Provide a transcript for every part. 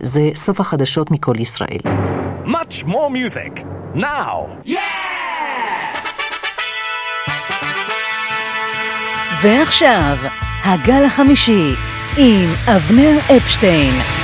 זה סוף החדשות מכל ישראל. Much more music, now! Yeah! ועכשיו, הגל החמישי, עם אבנר אפשטיין.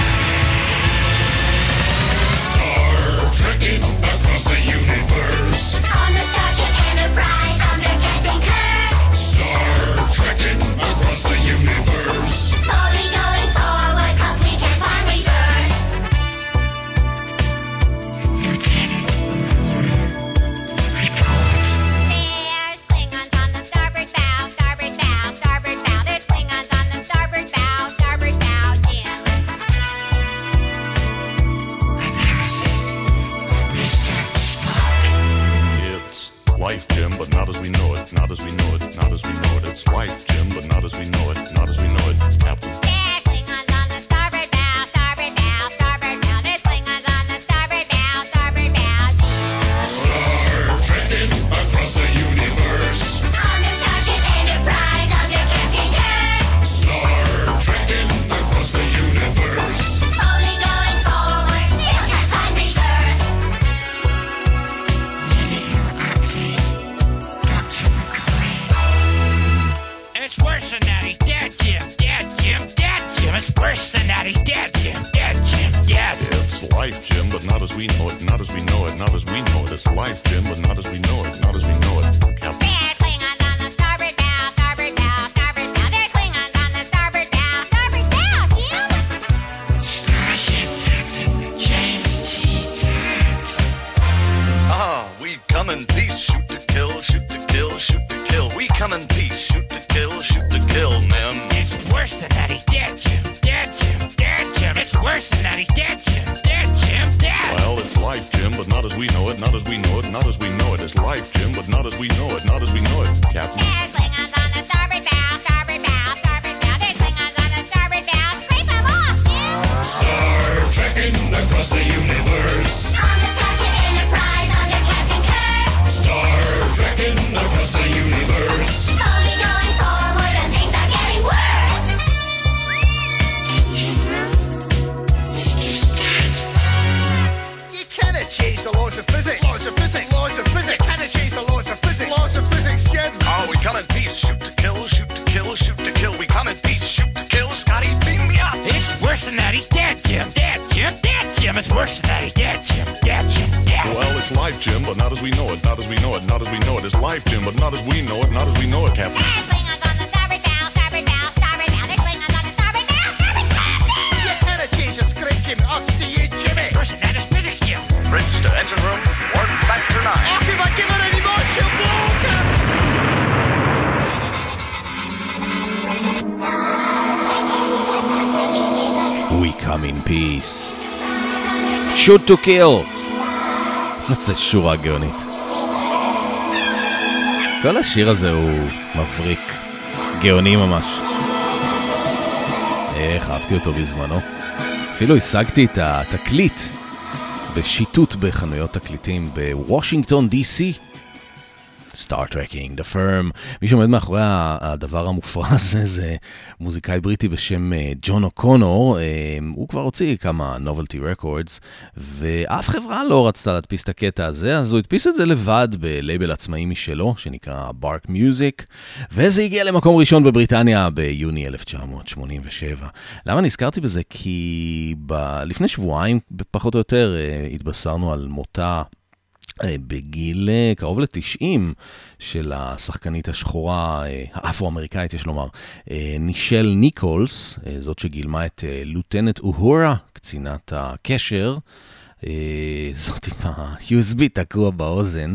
we know it, not as we know it. It's life, Jim, but not as we know it, not as we know it, Captain. There's Klingons on the starboard bow, starboard bow, starboard bow. There's Klingons on the starboard bow. Scrape them off, Jim. Star trekking across the universe. On the Starship Enterprise under Captain Kirk. Star trekking across the universe. Slowly going forward and things are getting worse. You cannot change the laws of physics chase the laws of physics. Laws of physics, Jed. Oh, we come in peace. Shoot to kill, shoot to kill, shoot to kill. We come in peace. Shoot to kill. Scotty, beam me up. It's worse than that. He's dead, Jim. Dead, Jim. Dead, Jim. It's worse than that. He's dead, Jim. Dead, Jim. Dead. Well, it's life, Jim, but not as we know it. Not as we know it. Not as we know it. It's life, Jim, but not as we know it. Not as we know it, Captain. איזה שורה גאונית. כל השיר הזה הוא מבריק, גאוני ממש. איך אהבתי אותו בזמנו. אפילו השגתי את התקליט בשיטוט בחנויות תקליטים בוושינגטון די.סי. Star Trekkin', The Firm. מי שעומד מאחורי הדבר המופרע הזה זה מוזיקאי בריטי בשם אה, ג'ון אוקונור. אה, הוא כבר הוציא כמה novelty records, ואף חברה לא רצתה להדפיס את הקטע הזה, אז הוא הדפיס את זה לבד בלייבל עצמאי משלו, שנקרא ברק מיוזיק, וזה הגיע למקום ראשון בבריטניה ביוני 1987. למה נזכרתי בזה? כי ב... לפני שבועיים, פחות או יותר, אה, התבשרנו על מותה. אה, בגיל אה, קרוב ל-90 של השחקנית השחורה, אה, האפרו-אמריקאית יש לומר, נישל ניקולס, זאת שגילמה את לוטנט אוהורה, קצינת הקשר, זאת עם ה-USB תקוע באוזן.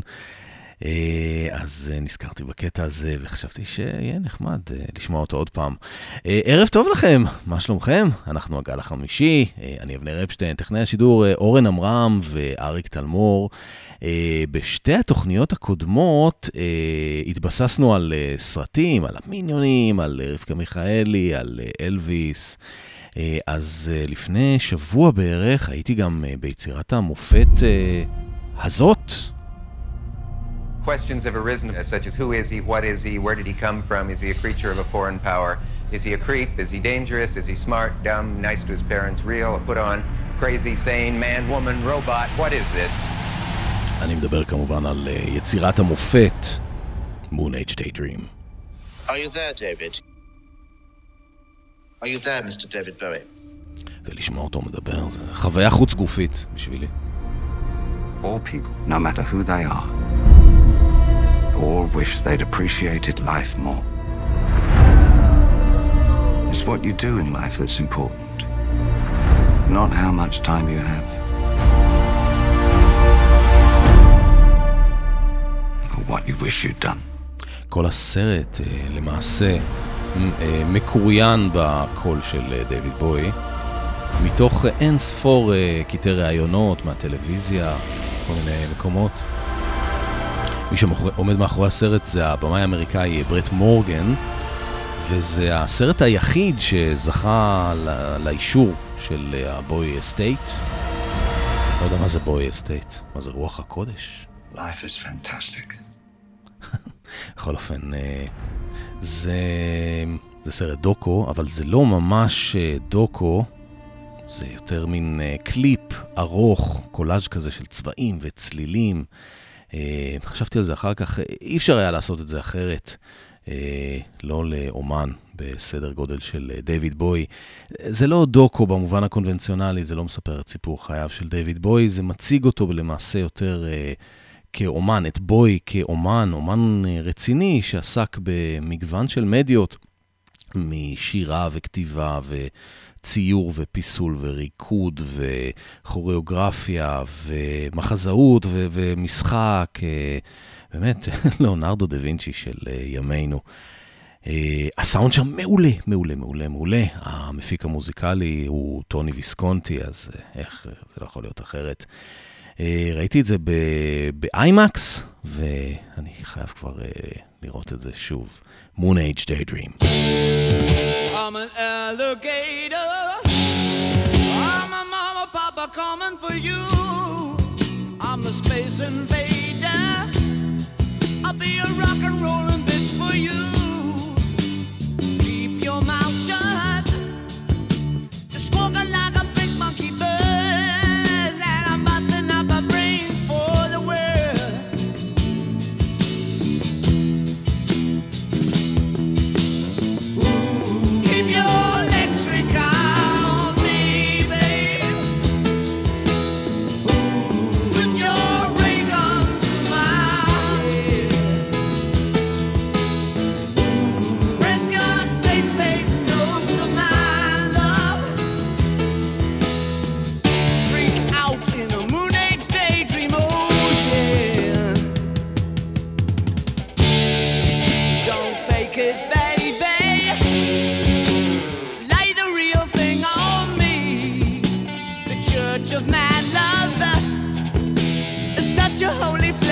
אה, אז אה, נזכרתי בקטע הזה וחשבתי שיהיה נחמד אה, לשמוע אותו עוד פעם. ערב טוב לכם, מה שלומכם? אנחנו הגל החמישי, אני אבנר אפשטיין, טכנאי השידור אורן עמרם ואריק תלמור. בשתי התוכניות הקודמות התבססנו על סרטים, על המיניונים, על רבקה מיכאלי, על אלוויס. אז לפני שבוע בערך הייתי גם ביצירת המופת הזאת. Questions have arisen, such as who is he, what is he, where did he come from, is he a creature of a foreign power, is he a creep, is he dangerous, is he smart, dumb, nice to his parents, real, put on, crazy, sane, man, woman, robot. What is this? אני מדבר כמובן על יצירת המופת, Moon Age Daydream. Are you there, David? Are you there, Mr. David Bowie? ולשמוע אותו מדבר, זה חוויה חוץ גופית בשבילי. All people, no matter who they are, all wish they'd appreciated life more. It's what you do in life that's important, not how much time you have. Or what you wish you'd done. כל הסרט למעשה מקוריין בקול של דיוויד בוי, מתוך אין ספור קטעי ראיונות מהטלוויזיה, כל מיני מקומות. מי שעומד מאחורי הסרט זה הבמאי האמריקאי ברט מורגן, וזה הסרט היחיד שזכה לאישור של הבוי אסטייט. לא יודע מה זה בוי אסטייט, מה זה רוח הקודש? Life is fantastic. בכל אופן, זה, זה סרט דוקו, אבל זה לא ממש דוקו, זה יותר מין קליפ ארוך, קולאז' כזה של צבעים וצלילים. חשבתי על זה אחר כך, אי אפשר היה לעשות את זה אחרת, לא לאמן בסדר גודל של דיוויד בואי. זה לא דוקו במובן הקונבנציונלי, זה לא מספר את סיפור חייו של דיוויד בוי, זה מציג אותו למעשה יותר... כאומן, את בוי כאומן, אומן רציני שעסק במגוון של מדיות, משירה וכתיבה וציור ופיסול וריקוד וכוריאוגרפיה ומחזאות ו- ומשחק, באמת, ליאונרדו דה וינצ'י של ימינו. הסאונד שם מעולה, מעולה, מעולה, מעולה. המפיק המוזיקלי הוא טוני ויסקונטי, אז איך, זה לא יכול להיות אחרת. ראיתי את זה באיימקס, ואני חייב כבר לראות את זה שוב. Moon Age Daydream. I'm an alligator, I'm a mama papa coming for you, I'm the space invader, I'll be a rock and rollin' bitch for you. Keep your mouth shut, just walking like a your holy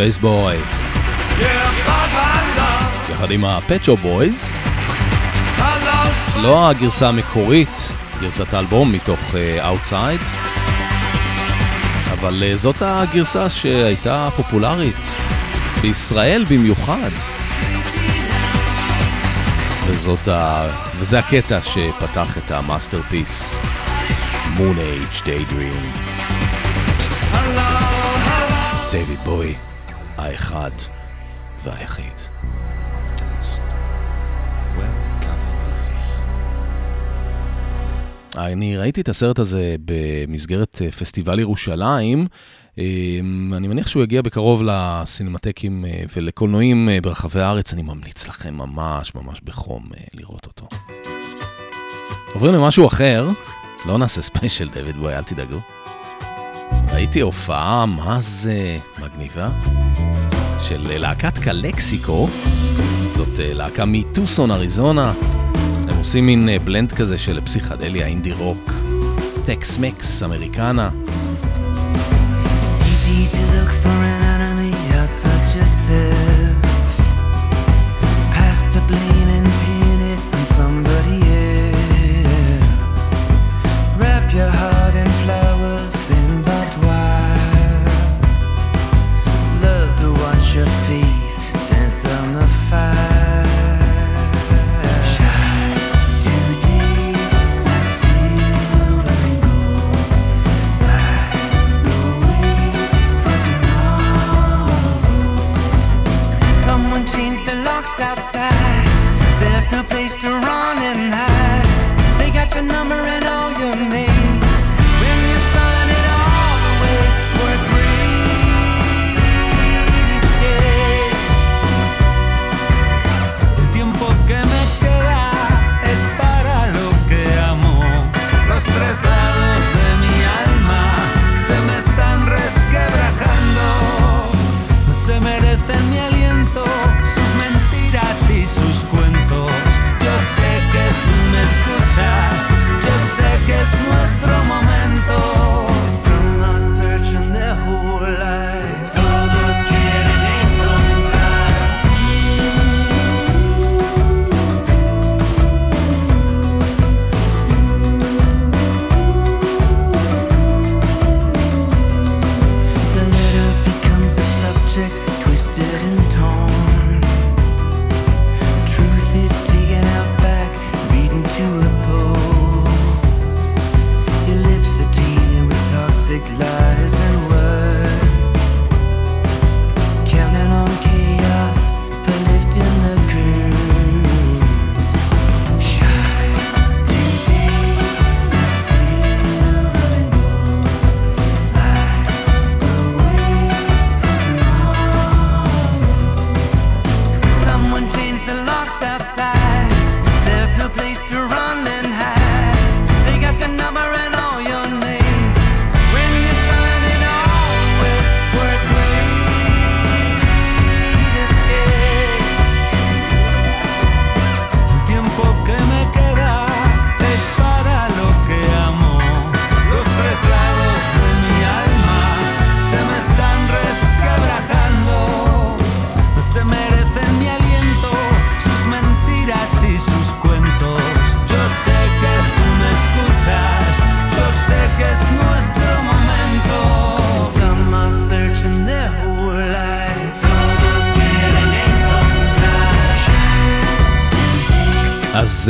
Spaceboy. יחד עם ה Pet Shop Boys. לא הגרסה המקורית, גרסת האלבום מתוך Outside, uh, אבל uh, זאת הגרסה שהייתה פופולרית בישראל במיוחד. וזאת ה... וזה הקטע שפתח את ה masterpiece, Moonage Daydream. דייוויד בואי, האחד והיחיד. אני ראיתי את הסרט הזה במסגרת אה, פסטיבל ירושלים, אה, אני מניח שהוא יגיע בקרוב לסינמטקים אה, ולקולנועים ברחבי הארץ, אני ממליץ לכם ממש ממש בחום לראות אותו. עוברים למשהו אחר, לא נעשה ספיישל דויד בואי, אל תדאגו. ראיתי הופעה, מה זה מגניבה? של להקת קלקסיקו, זאת להקה מטוסון, אריזונה. הם עושים מין בלנד כזה של פסיכדליה, אינדי רוק, טקס מקס, אמריקנה.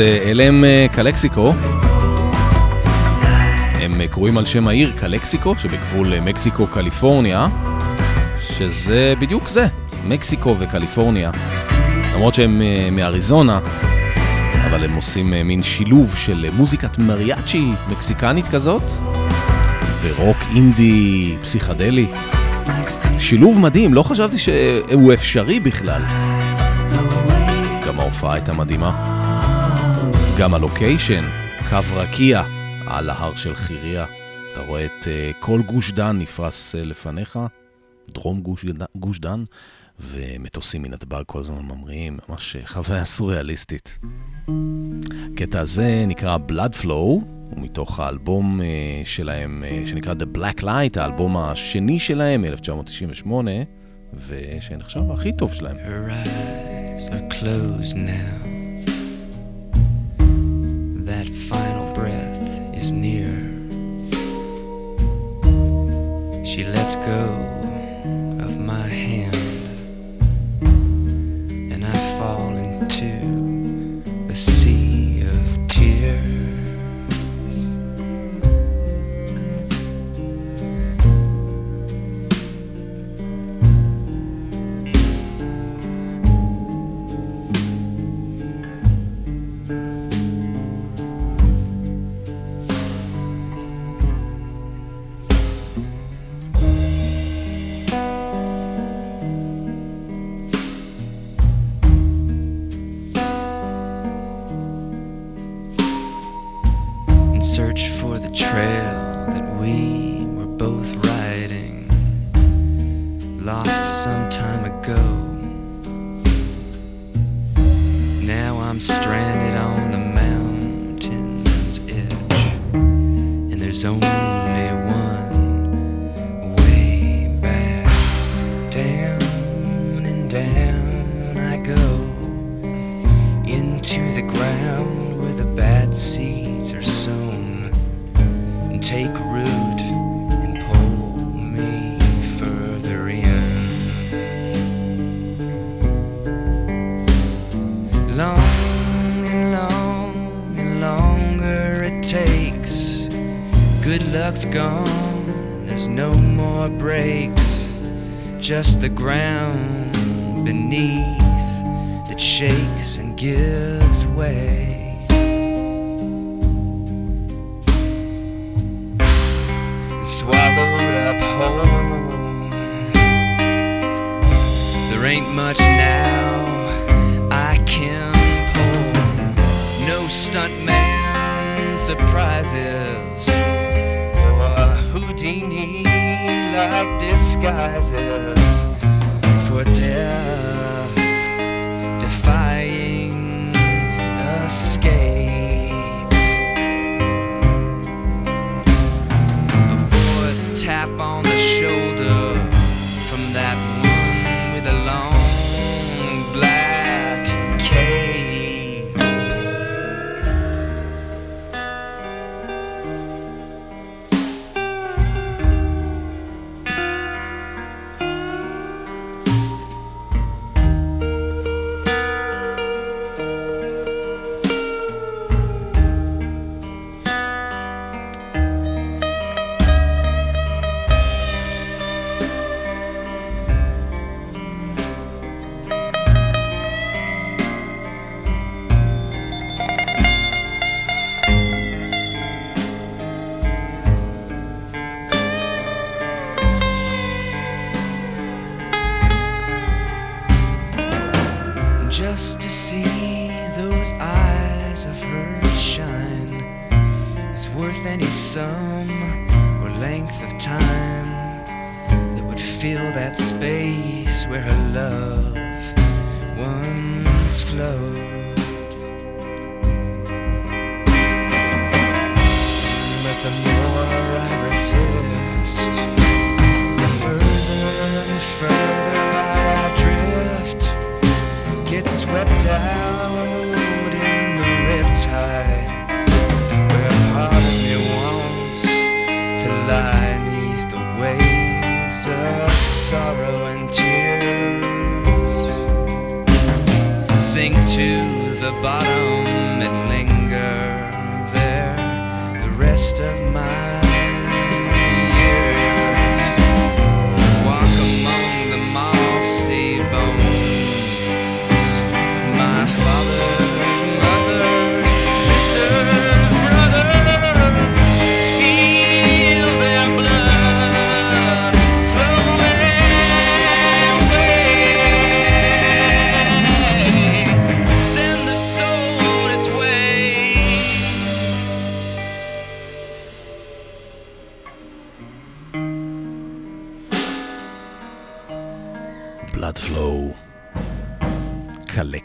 אז אה, אלה הם אה, קלקסיקו. הם אה, קרויים על שם העיר קלקסיקו, שבגבול מקסיקו-קליפורניה, שזה בדיוק זה, מקסיקו וקליפורניה. למרות שהם מאריזונה, אבל הם עושים מין שילוב של מוזיקת מריאצ'י מקסיקנית כזאת, ורוק אינדי פסיכדלי. שילוב מדהים, לא חשבתי שהוא אפשרי בכלל. גם ההופעה הייתה מדהימה. גם הלוקיישן, קו רקיע על ההר של חיריה. אתה רואה את אה, כל גוש דן נפרס אה, לפניך, דרום גוש, גוש דן, ומטוסים מנתב"ג כל הזמן ממריאים, ממש אה, חוויה סוריאליסטית. הקטע הזה נקרא Blood Flow, הוא מתוך האלבום שלהם שנקרא The Black Light, האלבום השני שלהם, 1998, ושנחשב הכי טוב שלהם. Her eyes are closed now. that final breath is near. She lets go of my hand.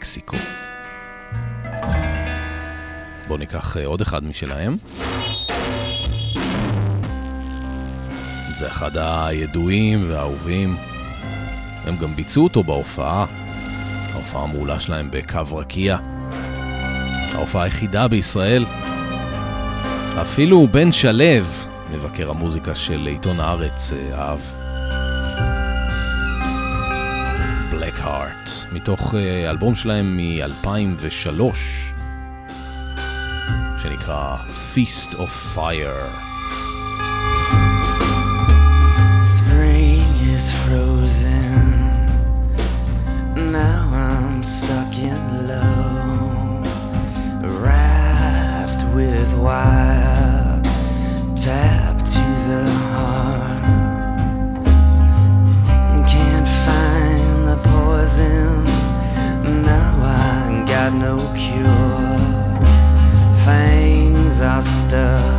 מקסיקו. בואו ניקח אה, עוד אחד משלהם. זה אחד הידועים והאהובים. הם גם ביצעו אותו בהופעה, ההופעה המעולה שלהם בקו רקיע. ההופעה היחידה בישראל. אפילו בן שלו, מבקר המוזיקה של עיתון הארץ, אה, אהב. מתוך אה, אלבום שלהם מ-2003, שנקרא Feast of Fire. Spring is frozen. Now I'm stuck in love, wrapped with wire, no cure. Fangs are stuck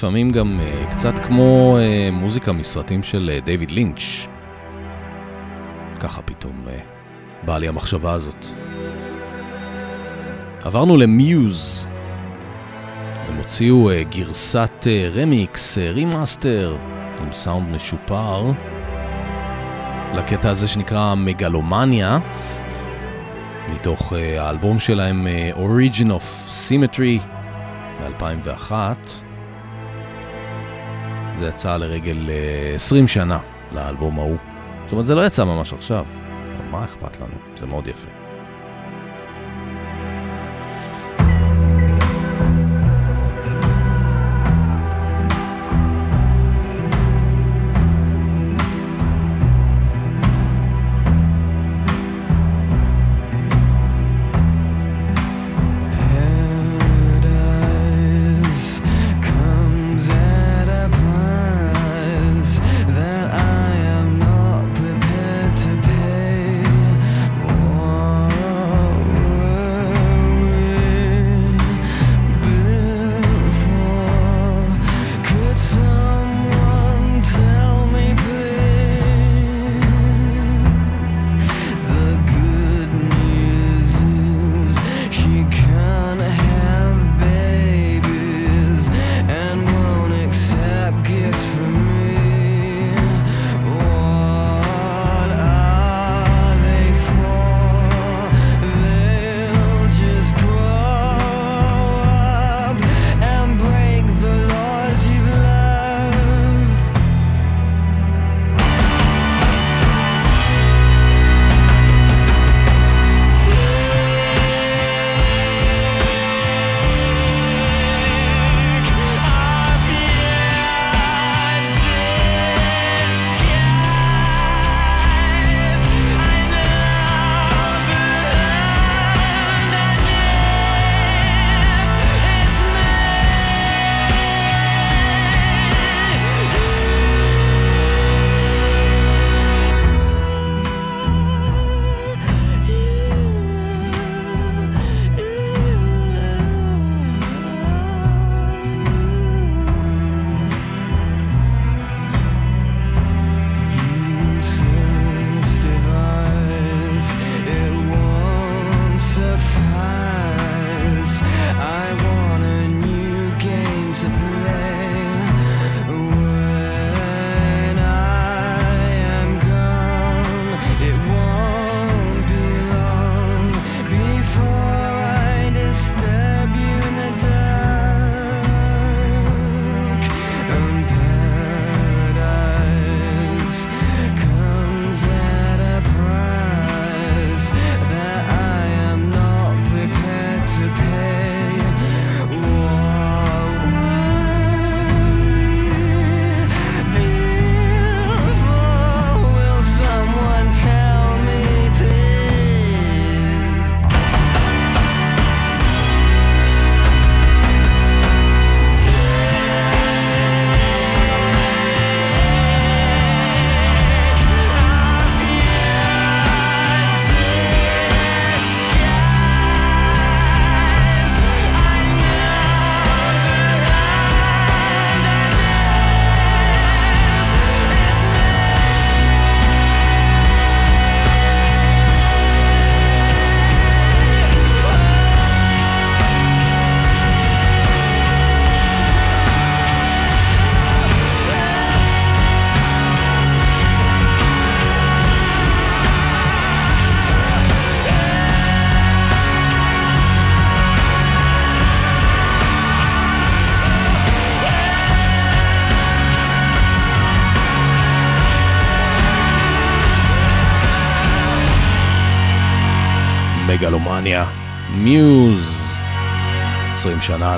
לפעמים גם אה, קצת כמו אה, מוזיקה מסרטים של אה, דיוויד לינץ'. ככה פתאום אה, באה לי המחשבה הזאת. עברנו למיוז. הם הוציאו גרסת רמיקס, remaster, עם סאונד משופר. לקטע הזה שנקרא Megalomania, מתוך האלבום שלהם Origin of Symmetry מ-2001. זה יצא לרגל uh, 20 שנה לאלבום ההוא. זאת אומרת, זה לא יצא ממש עכשיו. מה אכפת לנו? זה מאוד יפה. מיוז. 20 שנה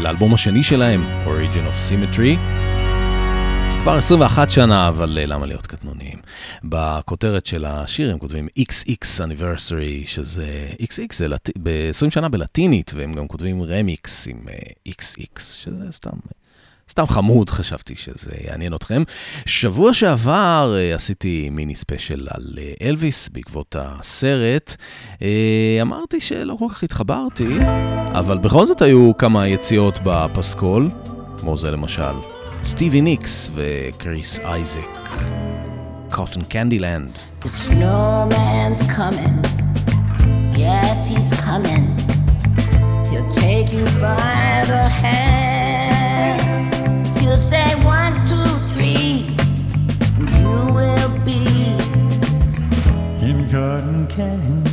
לאלבום השני שלהם, Origin of Symmetry. כבר 21 שנה, אבל אה, למה להיות קטנוניים? בכותרת של השיר הם כותבים XX Anniversary, שזה XX זה לט... ב-20 שנה בלטינית, והם גם כותבים רמיקס עם XX, אה, שזה סתם סתם חמוד, חשבתי שזה יעניין אתכם. שבוע שעבר אה, עשיתי מיני ספיישל על אה, אלוויס בעקבות הסרט. אה, אמרתי שלא כל כך התחברתי, אבל בכל זאת היו כמה יציאות בפסקול, כמו זה למשל סטיבי ניקס וקריס אייזק. Cotton Candy Land. The sandman's coming, yes he's coming, he'll take you by the hand. can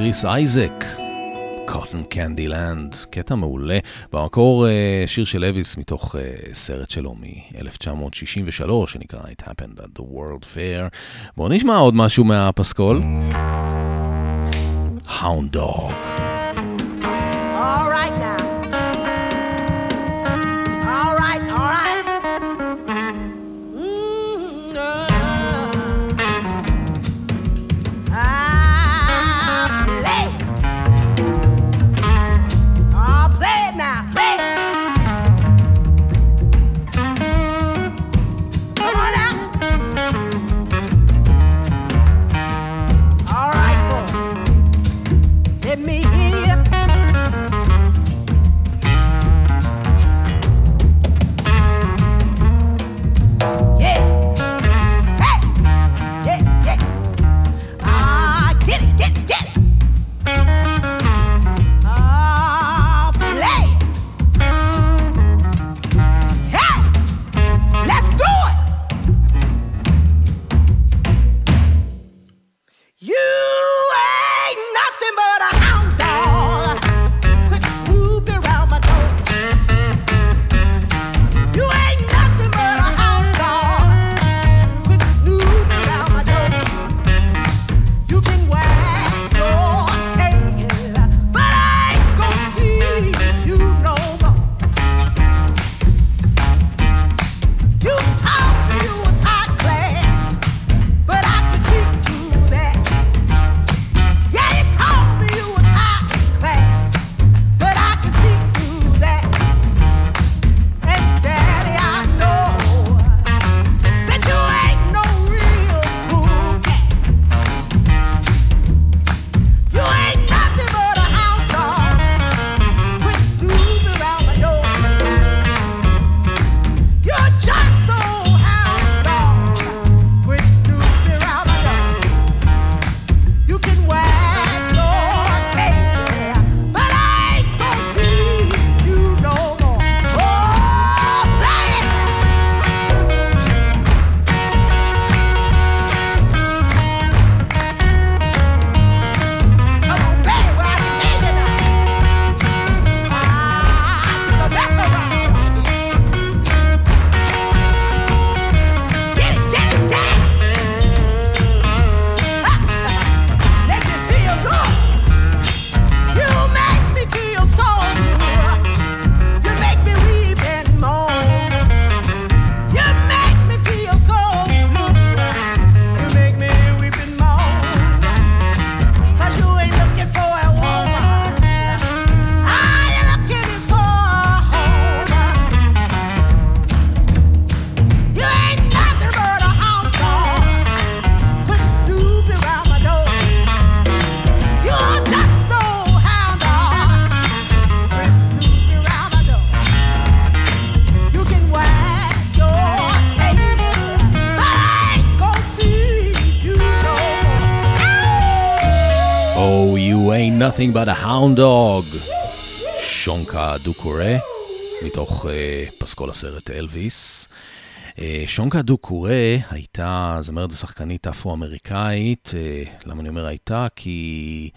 קריס אייזק, קוטן קנדי לנד, קטע מעולה. במקור אה, שיר של אביס מתוך אה, סרט שלו מ-1963 שנקרא It Happened at the World Fair. בואו נשמע עוד משהו מהפסקול. Hound Dog. Nothing But a Hound Dog, שונקה דו-קורא, מתוך uh, פסקול הסרט אלוויס. Uh, שונקה דו-קורא הייתה זמרת ושחקנית אפרו-אמריקאית, uh, למה אני אומר הייתה? כי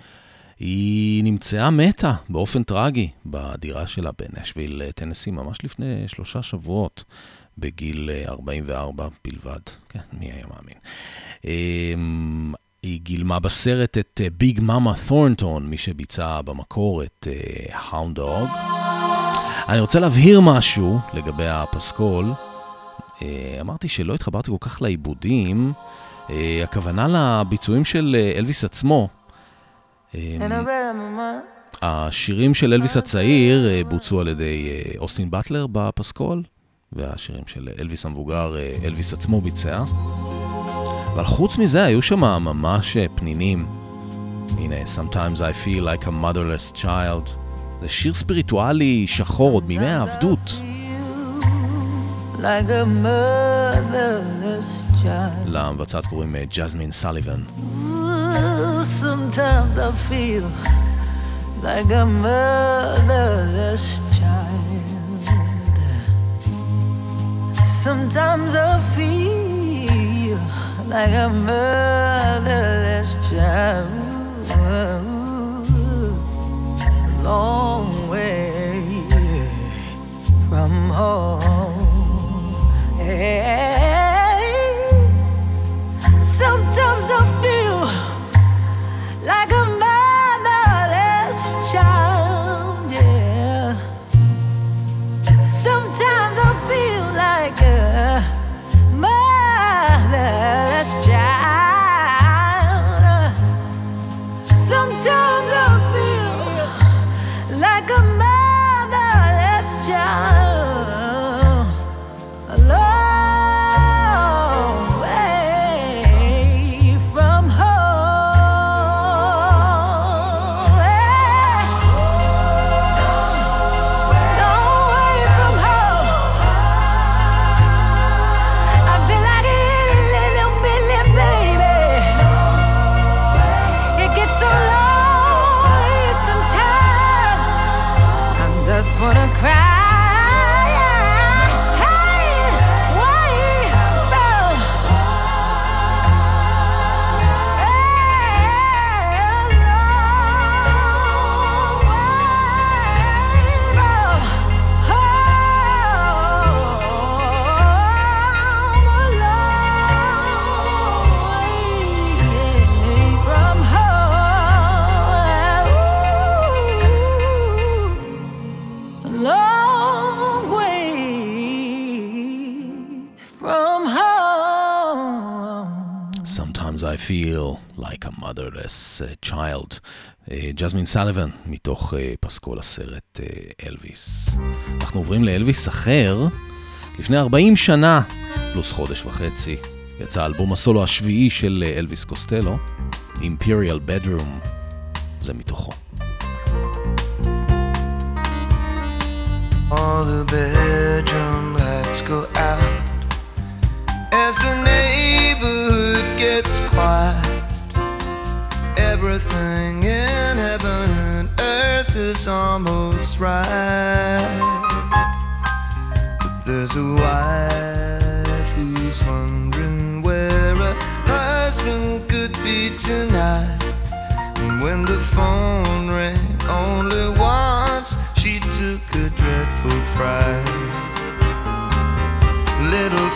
היא נמצאה מתה באופן טרגי בדירה שלה בנשוויל, טנסי, ממש לפני שלושה שבועות, בגיל 44 בלבד. כן, מי היה מאמין? היא גילמה בסרט את ביג מאמה תורנטון, מי שביצע במקור את Hound uh, Dog. אני רוצה להבהיר משהו לגבי הפסקול. Uh, אמרתי שלא התחברתי כל כך לעיבודים. Uh, הכוונה לביצועים של uh, אלוויס עצמו. Uh, השירים של אלוויס הצעיר uh, בוצעו על ידי uh, אוסטין באטלר בפסקול, והשירים של אלוויס המבוגר, uh, אלוויס עצמו ביצע. אבל חוץ מזה, היו שם ממש פנינים. הנה, Sometimes I feel like a motherless child. זה שיר ספיריטואלי שחור עוד מימי העבדות. Like למבצעת קוראים ג'זמין סליבן. Sometimes I feel like a motherless child. Sometimes I feel like a motherless child. Long way from home. Hey, feel like a motherless uh, child. ג'זמין סליבן, מתוך uh, פסקול הסרט uh, אלוויס. אנחנו עוברים לאלוויס אחר. לפני 40 שנה, פלוס חודש וחצי, יצא אלבום הסולו השביעי של uh, אלוויס קוסטלו, Imperial Bedroom. זה מתוכו. All the bedroom lights go out as the gets quiet. Everything in heaven and earth is almost right. But there's a wife who's wondering where a husband could be tonight. And when the phone rang only once, she took a dreadful fright. Little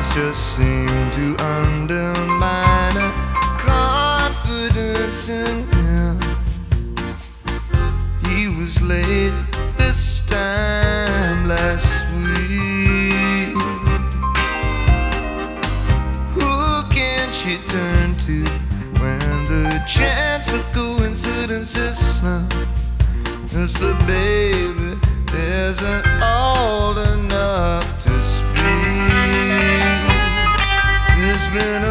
things just seem to undermine her confidence in him. He was late this time last week. Who can she turn to when the chance of coincidence is slim? Cause the baby isn't old enough been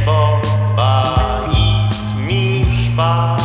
יש בו בית משפחה,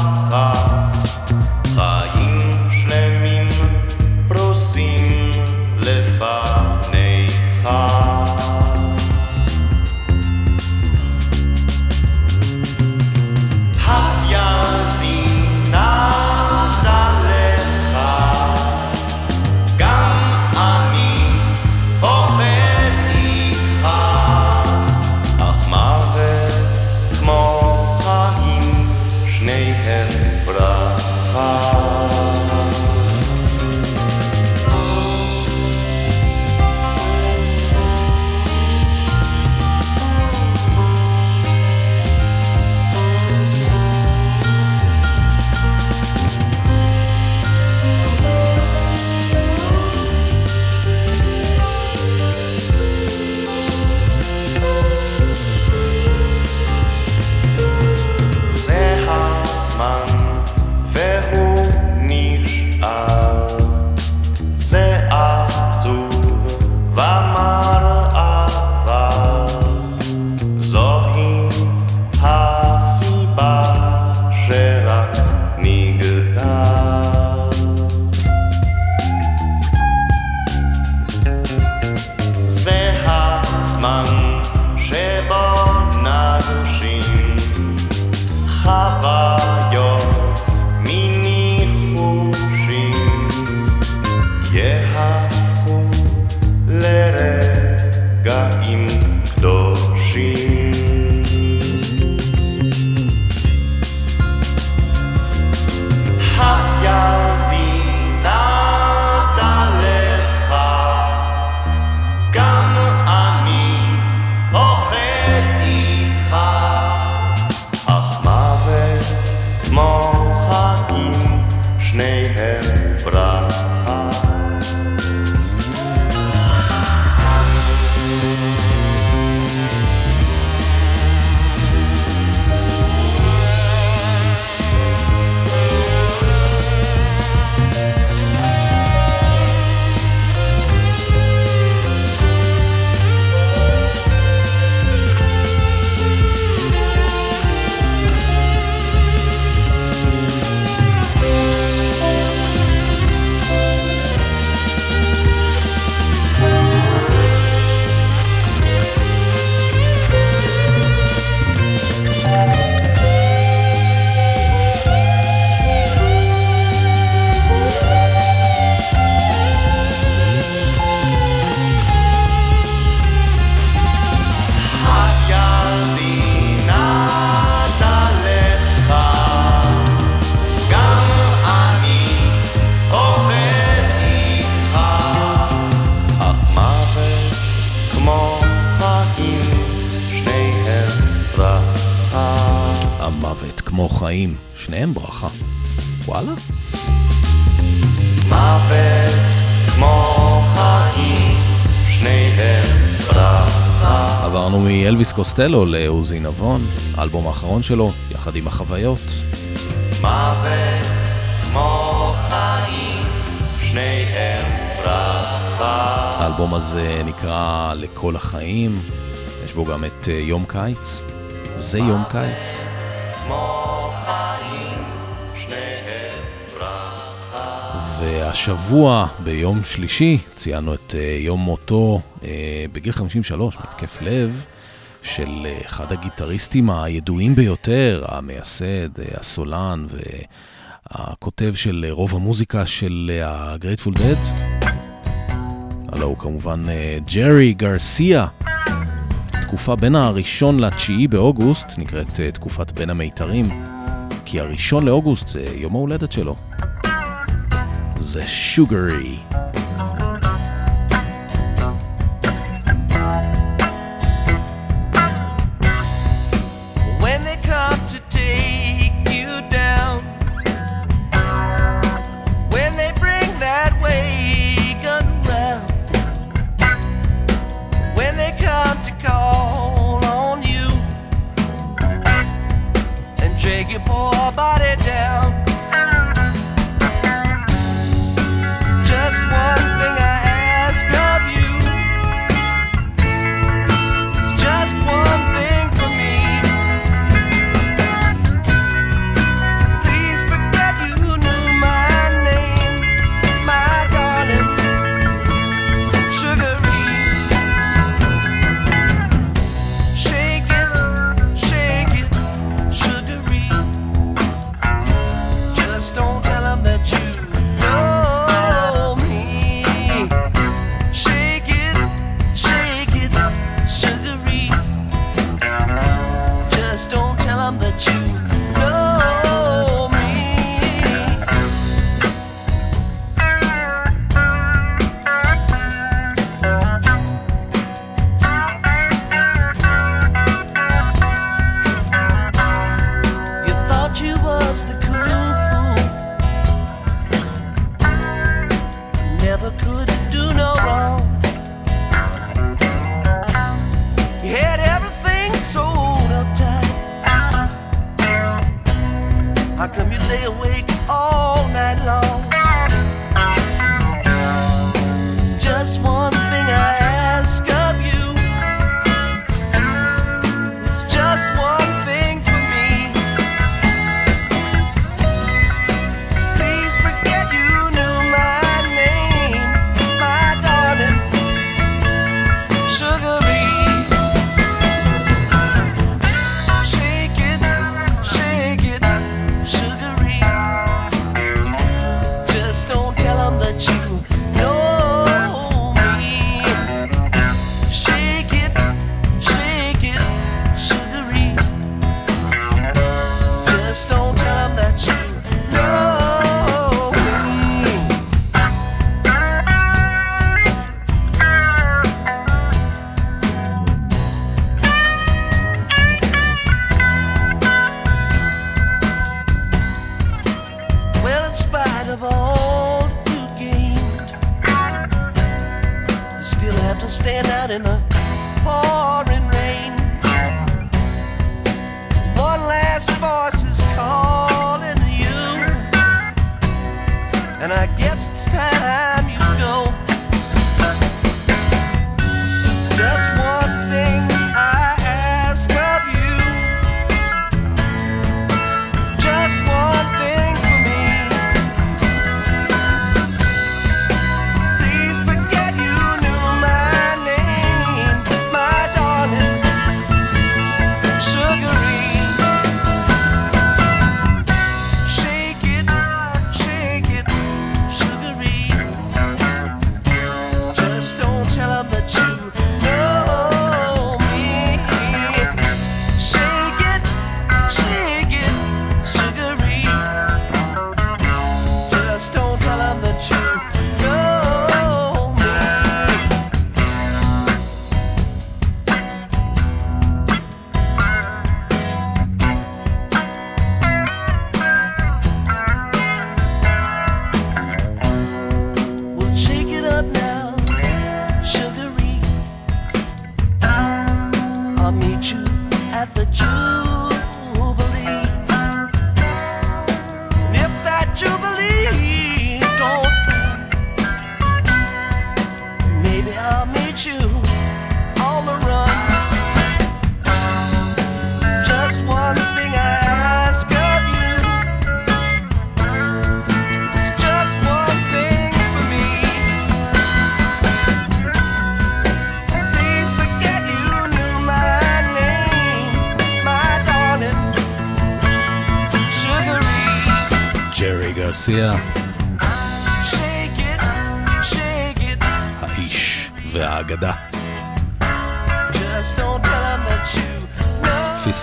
स्नेह प्राप्त קוסטלו לעוזי נבון, האלבום האחרון שלו, יחד עם החוויות. מוות כמו חיים, שניהם ברכה. האלבום הזה נקרא לכל החיים, יש בו גם את אה, יום קיץ. זה יום קיץ. והשבוע, ביום שלישי, ציינו את אה, יום מותו אה, בגיל 53, מתקף לב, של אה, אחד הגיטריסטים הידועים ביותר, המייסד, אה, הסולן והכותב של אה, רוב המוזיקה של הגרייטפול Dead. הלו הוא כמובן ג'רי גרסיה. תקופה בין הראשון לתשיעי באוגוסט נקראת תקופת בין המיתרים, כי הראשון לאוגוסט זה יום ההולדת שלו. זה שוגרי.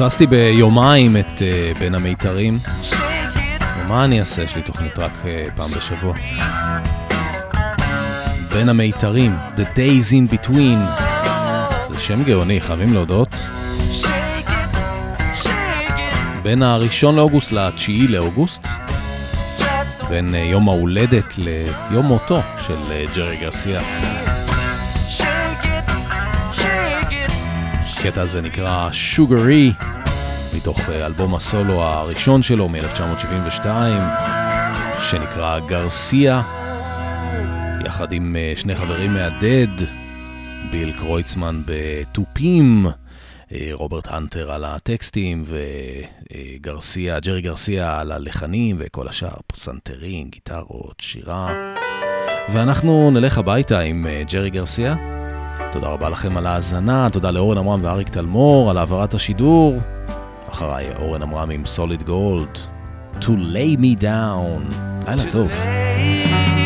פספסתי ביומיים את אה, בין המיתרים. ומה אני אעשה? יש לי תוכנית רק אה, פעם בשבוע. בין המיתרים, The Days in Between. זה שם גאוני, חייבים להודות. בין הראשון לאוגוסט לתשיעי לאוגוסט, בין אה, יום ההולדת ליום מותו של אה, ג'רי גרסיה. הקטע הזה נקרא שוגרי, מתוך אה, אלבום הסולו הראשון שלו מ-1972, שנקרא גרסיה, יחד עם אה, שני חברים מהדד, ביל קרויצמן בתופים, אה, רוברט הנטר על הטקסטים וגרסיה, ג'רי גרסיה על הלחנים וכל השאר, פסנתרים, גיטרות, שירה. ואנחנו נלך הביתה עם ג'רי גרסיה. תודה רבה לכם על ההאזנה, תודה לאורן עמרם ואריק תלמור על העברת השידור. אחריי אורן עמרם עם סוליד גולד. To lay me down. לילה טוב. Lay